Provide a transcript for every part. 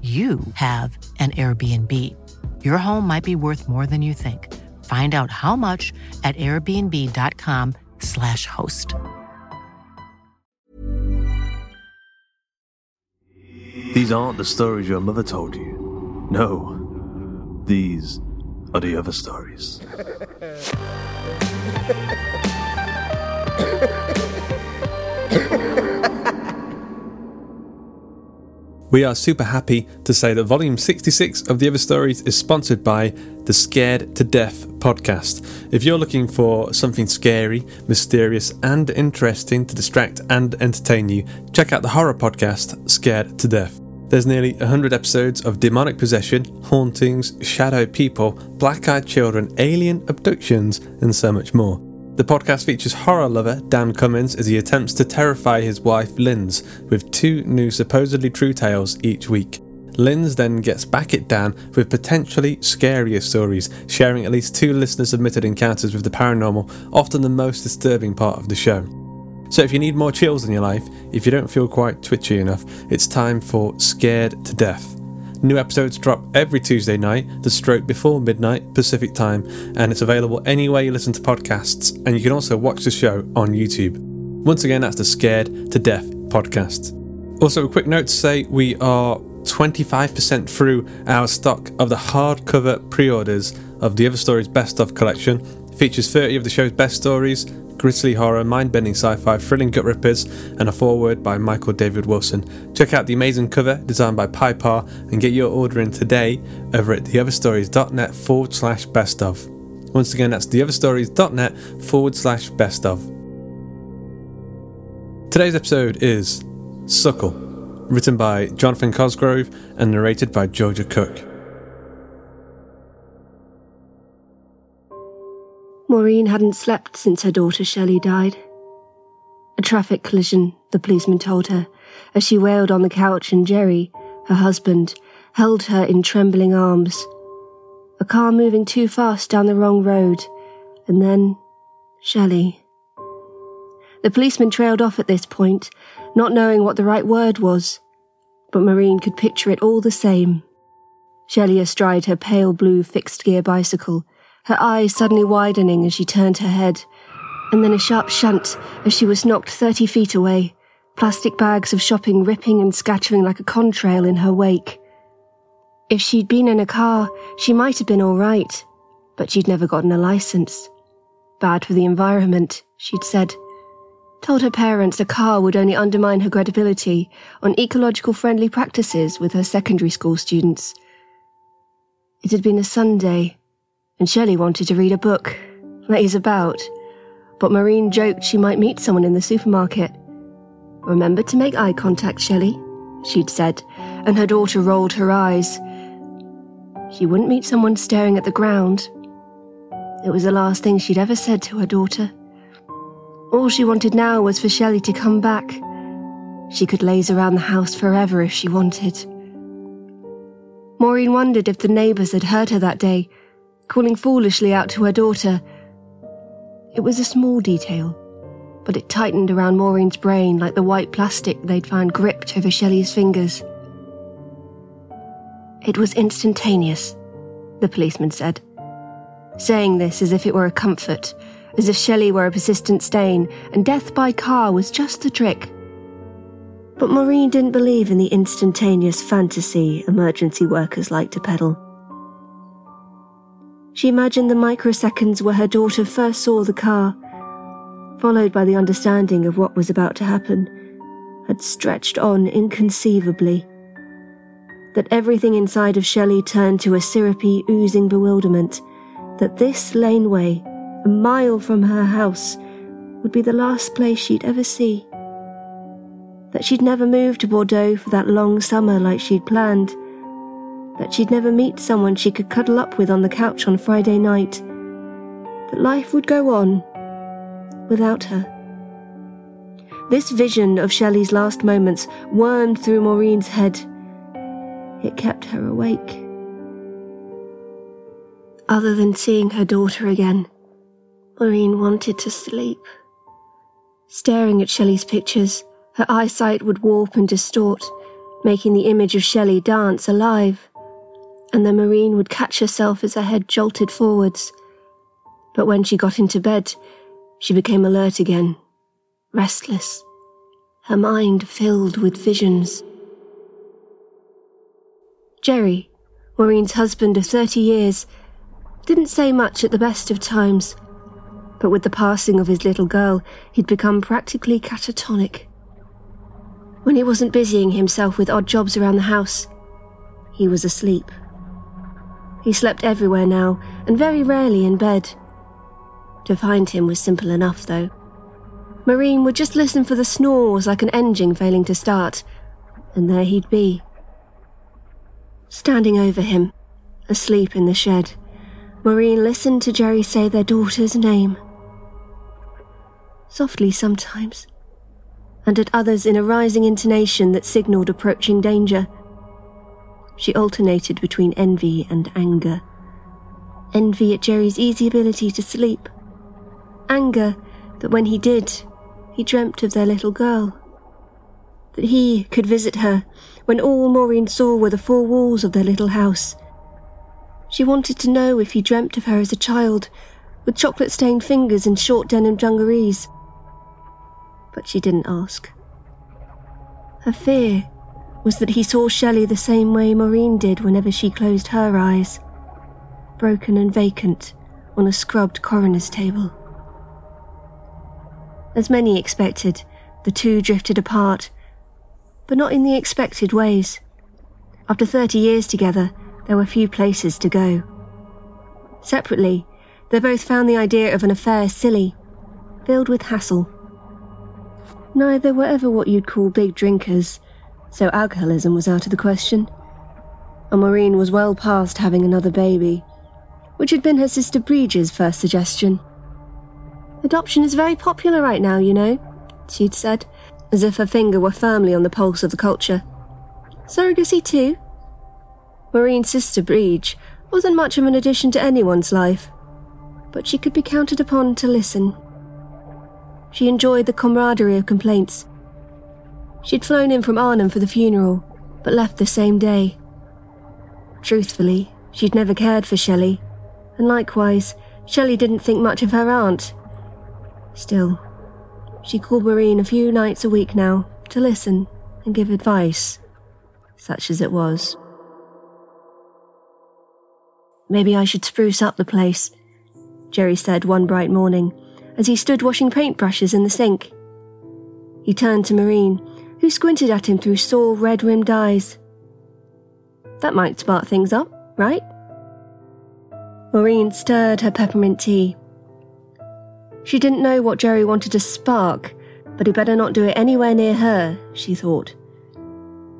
you have an Airbnb. Your home might be worth more than you think. Find out how much at airbnb.com/slash host. These aren't the stories your mother told you. No, these are the other stories. We are super happy to say that volume 66 of The Other Stories is sponsored by the Scared to Death podcast. If you're looking for something scary, mysterious, and interesting to distract and entertain you, check out the horror podcast Scared to Death. There's nearly 100 episodes of demonic possession, hauntings, shadow people, black eyed children, alien abductions, and so much more. The podcast features horror lover Dan Cummins as he attempts to terrify his wife Linz with two new supposedly true tales each week. Linz then gets back at Dan with potentially scarier stories, sharing at least two listener submitted encounters with the paranormal, often the most disturbing part of the show. So if you need more chills in your life, if you don't feel quite twitchy enough, it's time for Scared to Death. New episodes drop every Tuesday night, the stroke before midnight Pacific time, and it's available anywhere you listen to podcasts, and you can also watch the show on YouTube. Once again, that's the Scared to Death podcast. Also, a quick note to say we are 25% through our stock of the hardcover pre orders of the Other Stories Best of collection. It features 30 of the show's best stories, grisly horror, mind bending sci fi, thrilling gut rippers, and a foreword by Michael David Wilson. Check out the amazing cover designed by Piper and get your order in today over at theotherstories.net forward slash best of. Once again, that's theotherstories.net forward slash best of. Today's episode is Suckle, written by Jonathan Cosgrove and narrated by Georgia Cook. Maureen hadn't slept since her daughter Shelley died. A traffic collision, the policeman told her, as she wailed on the couch and Jerry, her husband, held her in trembling arms. A car moving too fast down the wrong road, and then Shelley. The policeman trailed off at this point, not knowing what the right word was, but Maureen could picture it all the same. Shelley astride her pale blue fixed gear bicycle, her eyes suddenly widening as she turned her head, and then a sharp shunt as she was knocked 30 feet away, plastic bags of shopping ripping and scattering like a contrail in her wake. If she'd been in a car, she might have been all right, but she'd never gotten a license. Bad for the environment, she'd said. Told her parents a car would only undermine her credibility on ecological friendly practices with her secondary school students. It had been a Sunday, and Shelley wanted to read a book, laze about, but Maureen joked she might meet someone in the supermarket. Remember to make eye contact, Shelley, she'd said, and her daughter rolled her eyes. She wouldn't meet someone staring at the ground. It was the last thing she'd ever said to her daughter. All she wanted now was for Shelley to come back. She could laze around the house forever if she wanted. Maureen wondered if the neighbours had heard her that day, calling foolishly out to her daughter. It was a small detail, but it tightened around Maureen's brain like the white plastic they'd found gripped over Shelley's fingers. It was instantaneous, the policeman said, saying this as if it were a comfort, as if Shelley were a persistent stain and death by car was just the trick. But Maureen didn't believe in the instantaneous fantasy emergency workers like to peddle. She imagined the microseconds where her daughter first saw the car, followed by the understanding of what was about to happen, had stretched on inconceivably. That everything inside of Shelley turned to a syrupy, oozing bewilderment, that this laneway, a mile from her house, would be the last place she'd ever see that she'd never move to Bordeaux for that long summer like she'd planned, that she'd never meet someone she could cuddle up with on the couch on Friday night, that life would go on without her. This vision of Shelley's last moments wormed through Maureen's head. It kept her awake. Other than seeing her daughter again, Maureen wanted to sleep. Staring at Shelley's pictures, her eyesight would warp and distort, making the image of Shelley dance alive. And the Maureen would catch herself as her head jolted forwards. But when she got into bed, she became alert again, restless, her mind filled with visions. Jerry, Maureen's husband of 30 years, didn't say much at the best of times, but with the passing of his little girl, he'd become practically catatonic when he wasn't busying himself with odd jobs around the house. He was asleep. He slept everywhere now, and very rarely in bed. To find him was simple enough, though. Maureen would just listen for the snores like an engine failing to start, and there he'd be. Standing over him, asleep in the shed, Maureen listened to Jerry say their daughter's name. Softly sometimes, and at others in a rising intonation that signalled approaching danger. She alternated between envy and anger. Envy at Jerry's easy ability to sleep. Anger that when he did, he dreamt of their little girl. That he could visit her when all Maureen saw were the four walls of their little house. She wanted to know if he dreamt of her as a child, with chocolate stained fingers and short denim dungarees but she didn't ask. Her fear was that he saw Shelley the same way Maureen did whenever she closed her eyes, broken and vacant on a scrubbed coroner's table. As many expected, the two drifted apart, but not in the expected ways. After 30 years together, there were few places to go. Separately, they both found the idea of an affair silly, filled with hassle. Neither were ever what you'd call big drinkers, so alcoholism was out of the question. And Maureen was well past having another baby, which had been her sister Bridge's first suggestion. Adoption is very popular right now, you know, she'd said, as if her finger were firmly on the pulse of the culture. Surrogacy, too. Maureen's sister Bridge wasn't much of an addition to anyone's life, but she could be counted upon to listen. She enjoyed the camaraderie of complaints. She'd flown in from Arnhem for the funeral, but left the same day. Truthfully, she'd never cared for Shelley, and likewise, Shelley didn't think much of her aunt. Still, she called Maureen a few nights a week now to listen and give advice, such as it was. Maybe I should spruce up the place, Jerry said one bright morning as he stood washing paintbrushes in the sink. He turned to Maureen, who squinted at him through sore, red rimmed eyes. That might spark things up, right? Maureen stirred her peppermint tea. She didn't know what Jerry wanted to spark, but he better not do it anywhere near her, she thought.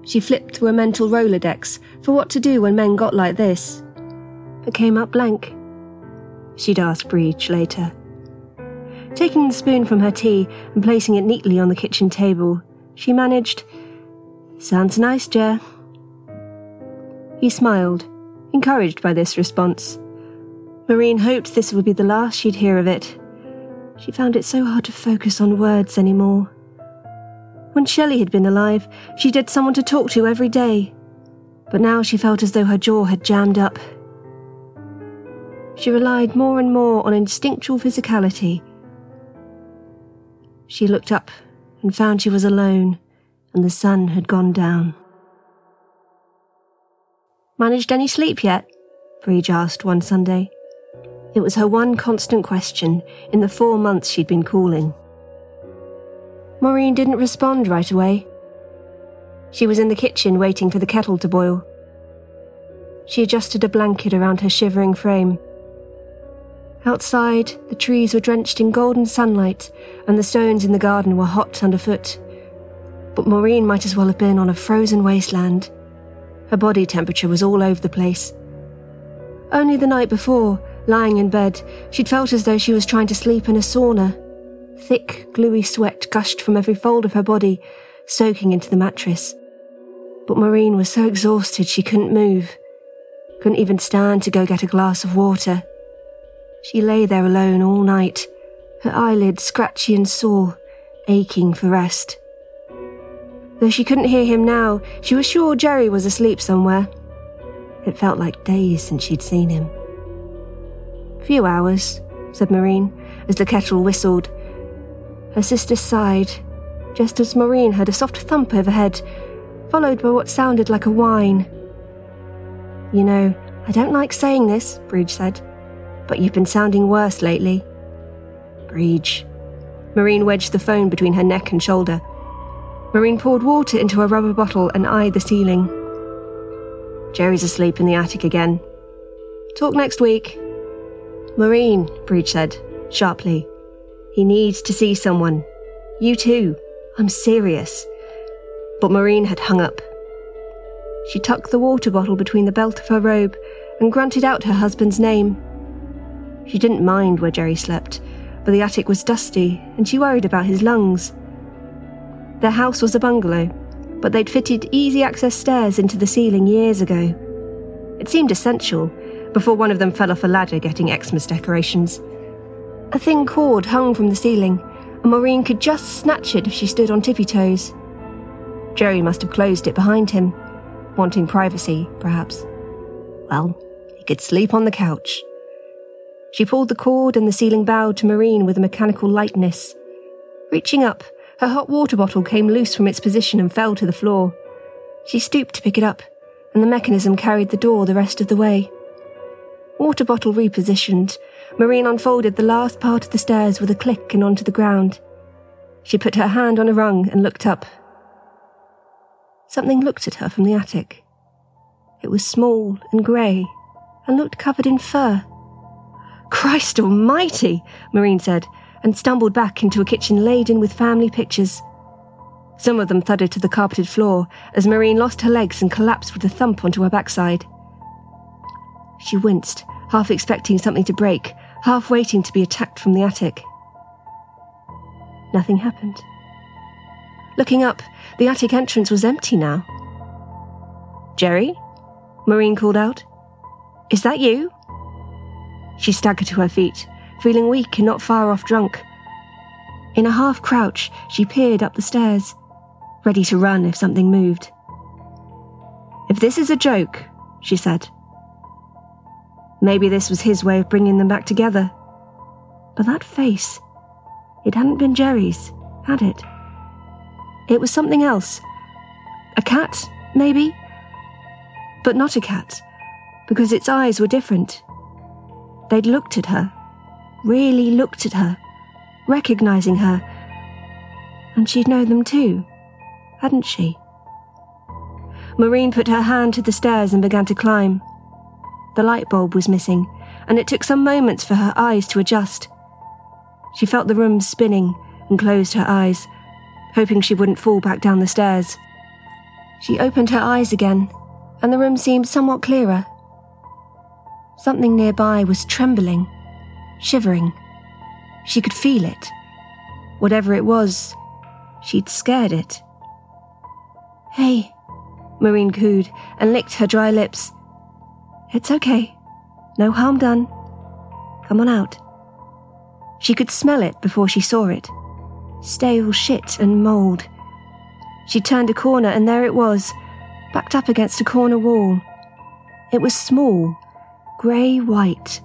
She flipped through a mental Rolodex for what to do when men got like this, but came up blank. She'd ask Breach later. Taking the spoon from her tea and placing it neatly on the kitchen table, she managed, Sounds nice, Jer. He smiled, encouraged by this response. Maureen hoped this would be the last she'd hear of it. She found it so hard to focus on words anymore. When Shelley had been alive, she'd had someone to talk to every day, but now she felt as though her jaw had jammed up. She relied more and more on instinctual physicality. She looked up and found she was alone, and the sun had gone down. Managed any sleep yet? Breach asked one Sunday. It was her one constant question in the four months she'd been calling. Maureen didn't respond right away. She was in the kitchen waiting for the kettle to boil. She adjusted a blanket around her shivering frame. Outside, the trees were drenched in golden sunlight, and the stones in the garden were hot underfoot. But Maureen might as well have been on a frozen wasteland. Her body temperature was all over the place. Only the night before, lying in bed, she'd felt as though she was trying to sleep in a sauna. Thick, gluey sweat gushed from every fold of her body, soaking into the mattress. But Maureen was so exhausted she couldn't move, couldn't even stand to go get a glass of water. She lay there alone all night, her eyelids scratchy and sore, aching for rest. Though she couldn't hear him now, she was sure Jerry was asleep somewhere. It felt like days since she'd seen him. Few hours, said Maureen, as the kettle whistled. Her sister sighed, just as Maureen heard a soft thump overhead, followed by what sounded like a whine. You know, I don't like saying this, Breach said, but you've been sounding worse lately. Breach. Maureen wedged the phone between her neck and shoulder. Maureen poured water into a rubber bottle and eyed the ceiling. Jerry's asleep in the attic again. Talk next week. Maureen, Breach said, sharply. He needs to see someone. You too. I'm serious. But Maureen had hung up. She tucked the water bottle between the belt of her robe and grunted out her husband's name. She didn't mind where Jerry slept, but the attic was dusty and she worried about his lungs. Their house was a bungalow, but they'd fitted easy access stairs into the ceiling years ago. It seemed essential before one of them fell off a ladder getting Xmas decorations. A thin cord hung from the ceiling, and Maureen could just snatch it if she stood on tippy toes. Jerry must have closed it behind him, wanting privacy, perhaps. Well, he could sleep on the couch. She pulled the cord, and the ceiling bowed to Maureen with a mechanical lightness. Reaching up, her hot water bottle came loose from its position and fell to the floor. She stooped to pick it up, and the mechanism carried the door the rest of the way. Water bottle repositioned, Maureen unfolded the last part of the stairs with a click and onto the ground. She put her hand on a rung and looked up. Something looked at her from the attic. It was small and grey and looked covered in fur. Christ almighty, Maureen said, and stumbled back into a kitchen laden with family pictures. Some of them thudded to the carpeted floor as Maureen lost her legs and collapsed with a thump onto her backside. She winced, half expecting something to break, half waiting to be attacked from the attic. Nothing happened. Looking up, the attic entrance was empty now. Jerry? Maureen called out. Is that you? She staggered to her feet, feeling weak and not far off drunk. In a half crouch, she peered up the stairs, ready to run if something moved. If this is a joke, she said. Maybe this was his way of bringing them back together. But that face, it hadn't been Jerry's, had it? It was something else. A cat, maybe? But not a cat, because its eyes were different. They'd looked at her, really looked at her, recognizing her. And she'd known them too, hadn't she? Maureen put her hand to the stairs and began to climb. The light bulb was missing, and it took some moments for her eyes to adjust. She felt the room spinning and closed her eyes, hoping she wouldn't fall back down the stairs. She opened her eyes again, and the room seemed somewhat clearer. Something nearby was trembling, shivering. She could feel it. Whatever it was, she'd scared it. Hey, Maureen cooed and licked her dry lips. It's okay. No harm done. Come on out. She could smell it before she saw it. Stale shit and mould. She turned a corner and there it was, backed up against a corner wall. It was small, grey white.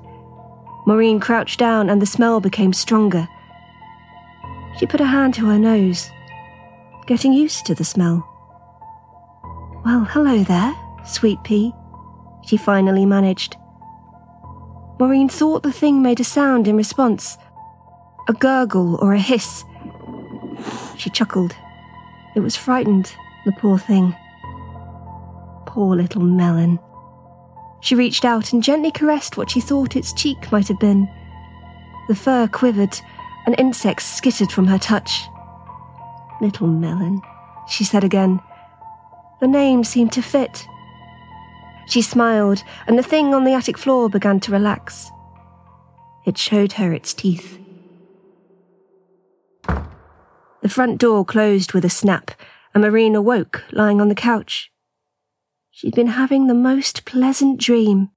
Maureen crouched down and the smell became stronger. She put a hand to her nose, getting used to the smell. Well, hello there, sweet pea, she finally managed. Maureen thought the thing made a sound in response a gurgle or a hiss. She chuckled. It was frightened, the poor thing. Poor little melon. She reached out and gently caressed what she thought its cheek might have been. The fur quivered, and insects skittered from her touch. Little melon, she said again. The name seemed to fit. She smiled, and the thing on the attic floor began to relax. It showed her its teeth. The front door closed with a snap, and Maureen awoke, lying on the couch. She'd been having the most pleasant dream.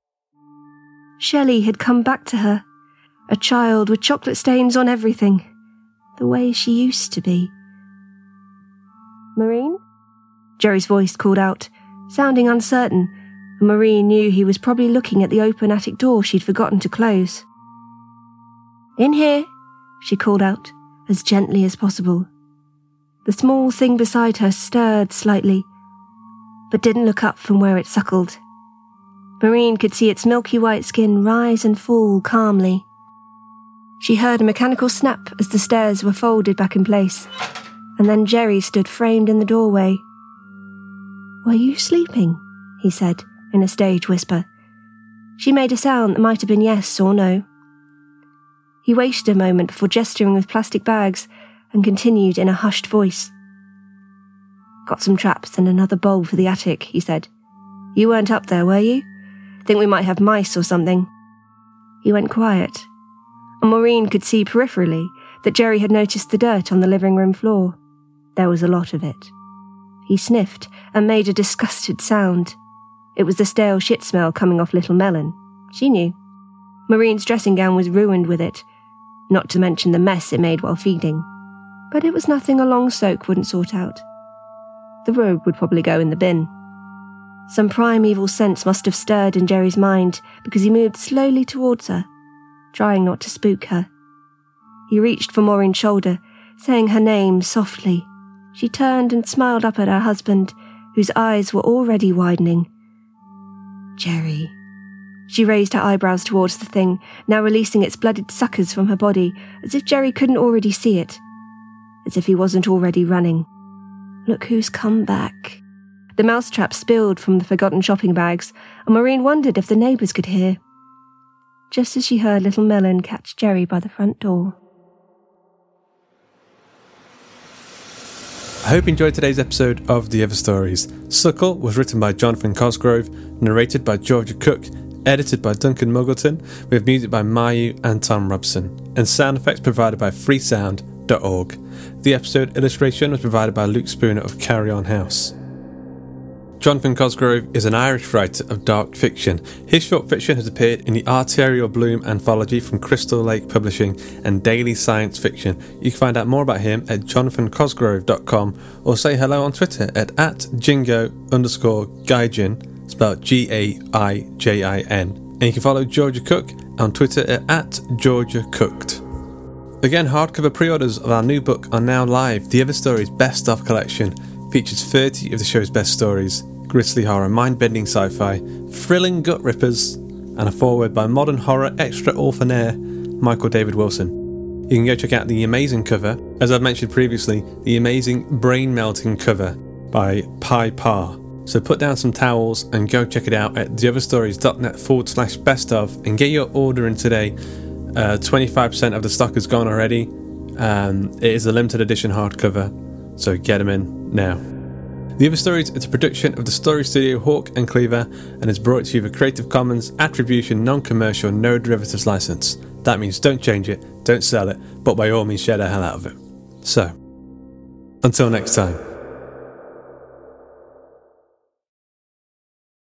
Shelley had come back to her, a child with chocolate stains on everything, the way she used to be. Maureen? Jerry's voice called out, sounding uncertain, and Maureen knew he was probably looking at the open attic door she'd forgotten to close. In here, she called out, as gently as possible. The small thing beside her stirred slightly, but didn't look up from where it suckled. Maureen could see its milky white skin rise and fall calmly. She heard a mechanical snap as the stairs were folded back in place, and then Jerry stood framed in the doorway, were you sleeping? he said in a stage whisper. She made a sound that might have been yes or no. He waited a moment before gesturing with plastic bags and continued in a hushed voice. Got some traps and another bowl for the attic, he said. You weren't up there, were you? Think we might have mice or something. He went quiet, and Maureen could see peripherally that Jerry had noticed the dirt on the living room floor. There was a lot of it. He sniffed and made a disgusted sound. It was the stale shit smell coming off Little Melon. She knew. Maureen's dressing gown was ruined with it, not to mention the mess it made while feeding. But it was nothing a long soak wouldn't sort out. The robe would probably go in the bin. Some primeval sense must have stirred in Jerry's mind because he moved slowly towards her, trying not to spook her. He reached for Maureen's shoulder, saying her name softly she turned and smiled up at her husband, whose eyes were already widening. Jerry. She raised her eyebrows towards the thing, now releasing its blooded suckers from her body, as if Jerry couldn't already see it, as if he wasn't already running. Look who's come back. The mousetrap spilled from the forgotten shopping bags, and Maureen wondered if the neighbours could hear. Just as she heard little Melon catch Jerry by the front door. I hope you enjoyed today's episode of The Other Stories. Suckle was written by Jonathan Cosgrove, narrated by Georgia Cook, edited by Duncan Muggleton, with music by Myu and Thom Robson, and sound effects provided by The episode illustration was provided by Luke Spooner of Carrion House. Jonathan Cosgrove is an Irish writer of dark fiction. His short fiction has appeared in the Arterial Bloom anthology from Crystal Lake Publishing and Daily Science Fiction. You can find out more about him at jonathancosgrove.com or say hello on Twitter at, at jingo underscore gaijin, spelled G A I J I N. And you can follow Georgia Cook on Twitter at, at Georgia Cooked. Again, hardcover pre orders of our new book are now live. The Other Stories Best of Collection features 30 of the show's best stories grisly horror, mind bending sci fi, thrilling gut rippers, and a foreword by modern horror extra orphanaire Michael David Wilson. You can go check out the amazing cover, as I've mentioned previously, the amazing brain melting cover by Piper. So put down some towels and go check it out at theotherstories.net forward slash best of and get your order in today. Uh, 25% of the stock is gone already. Um, it is a limited edition hardcover, so get them in now. The Other Stories is a production of the Story Studio Hawk and Cleaver and is brought to you with a Creative Commons Attribution Non Commercial No Derivatives license. That means don't change it, don't sell it, but by all means share the hell out of it. So, until next time.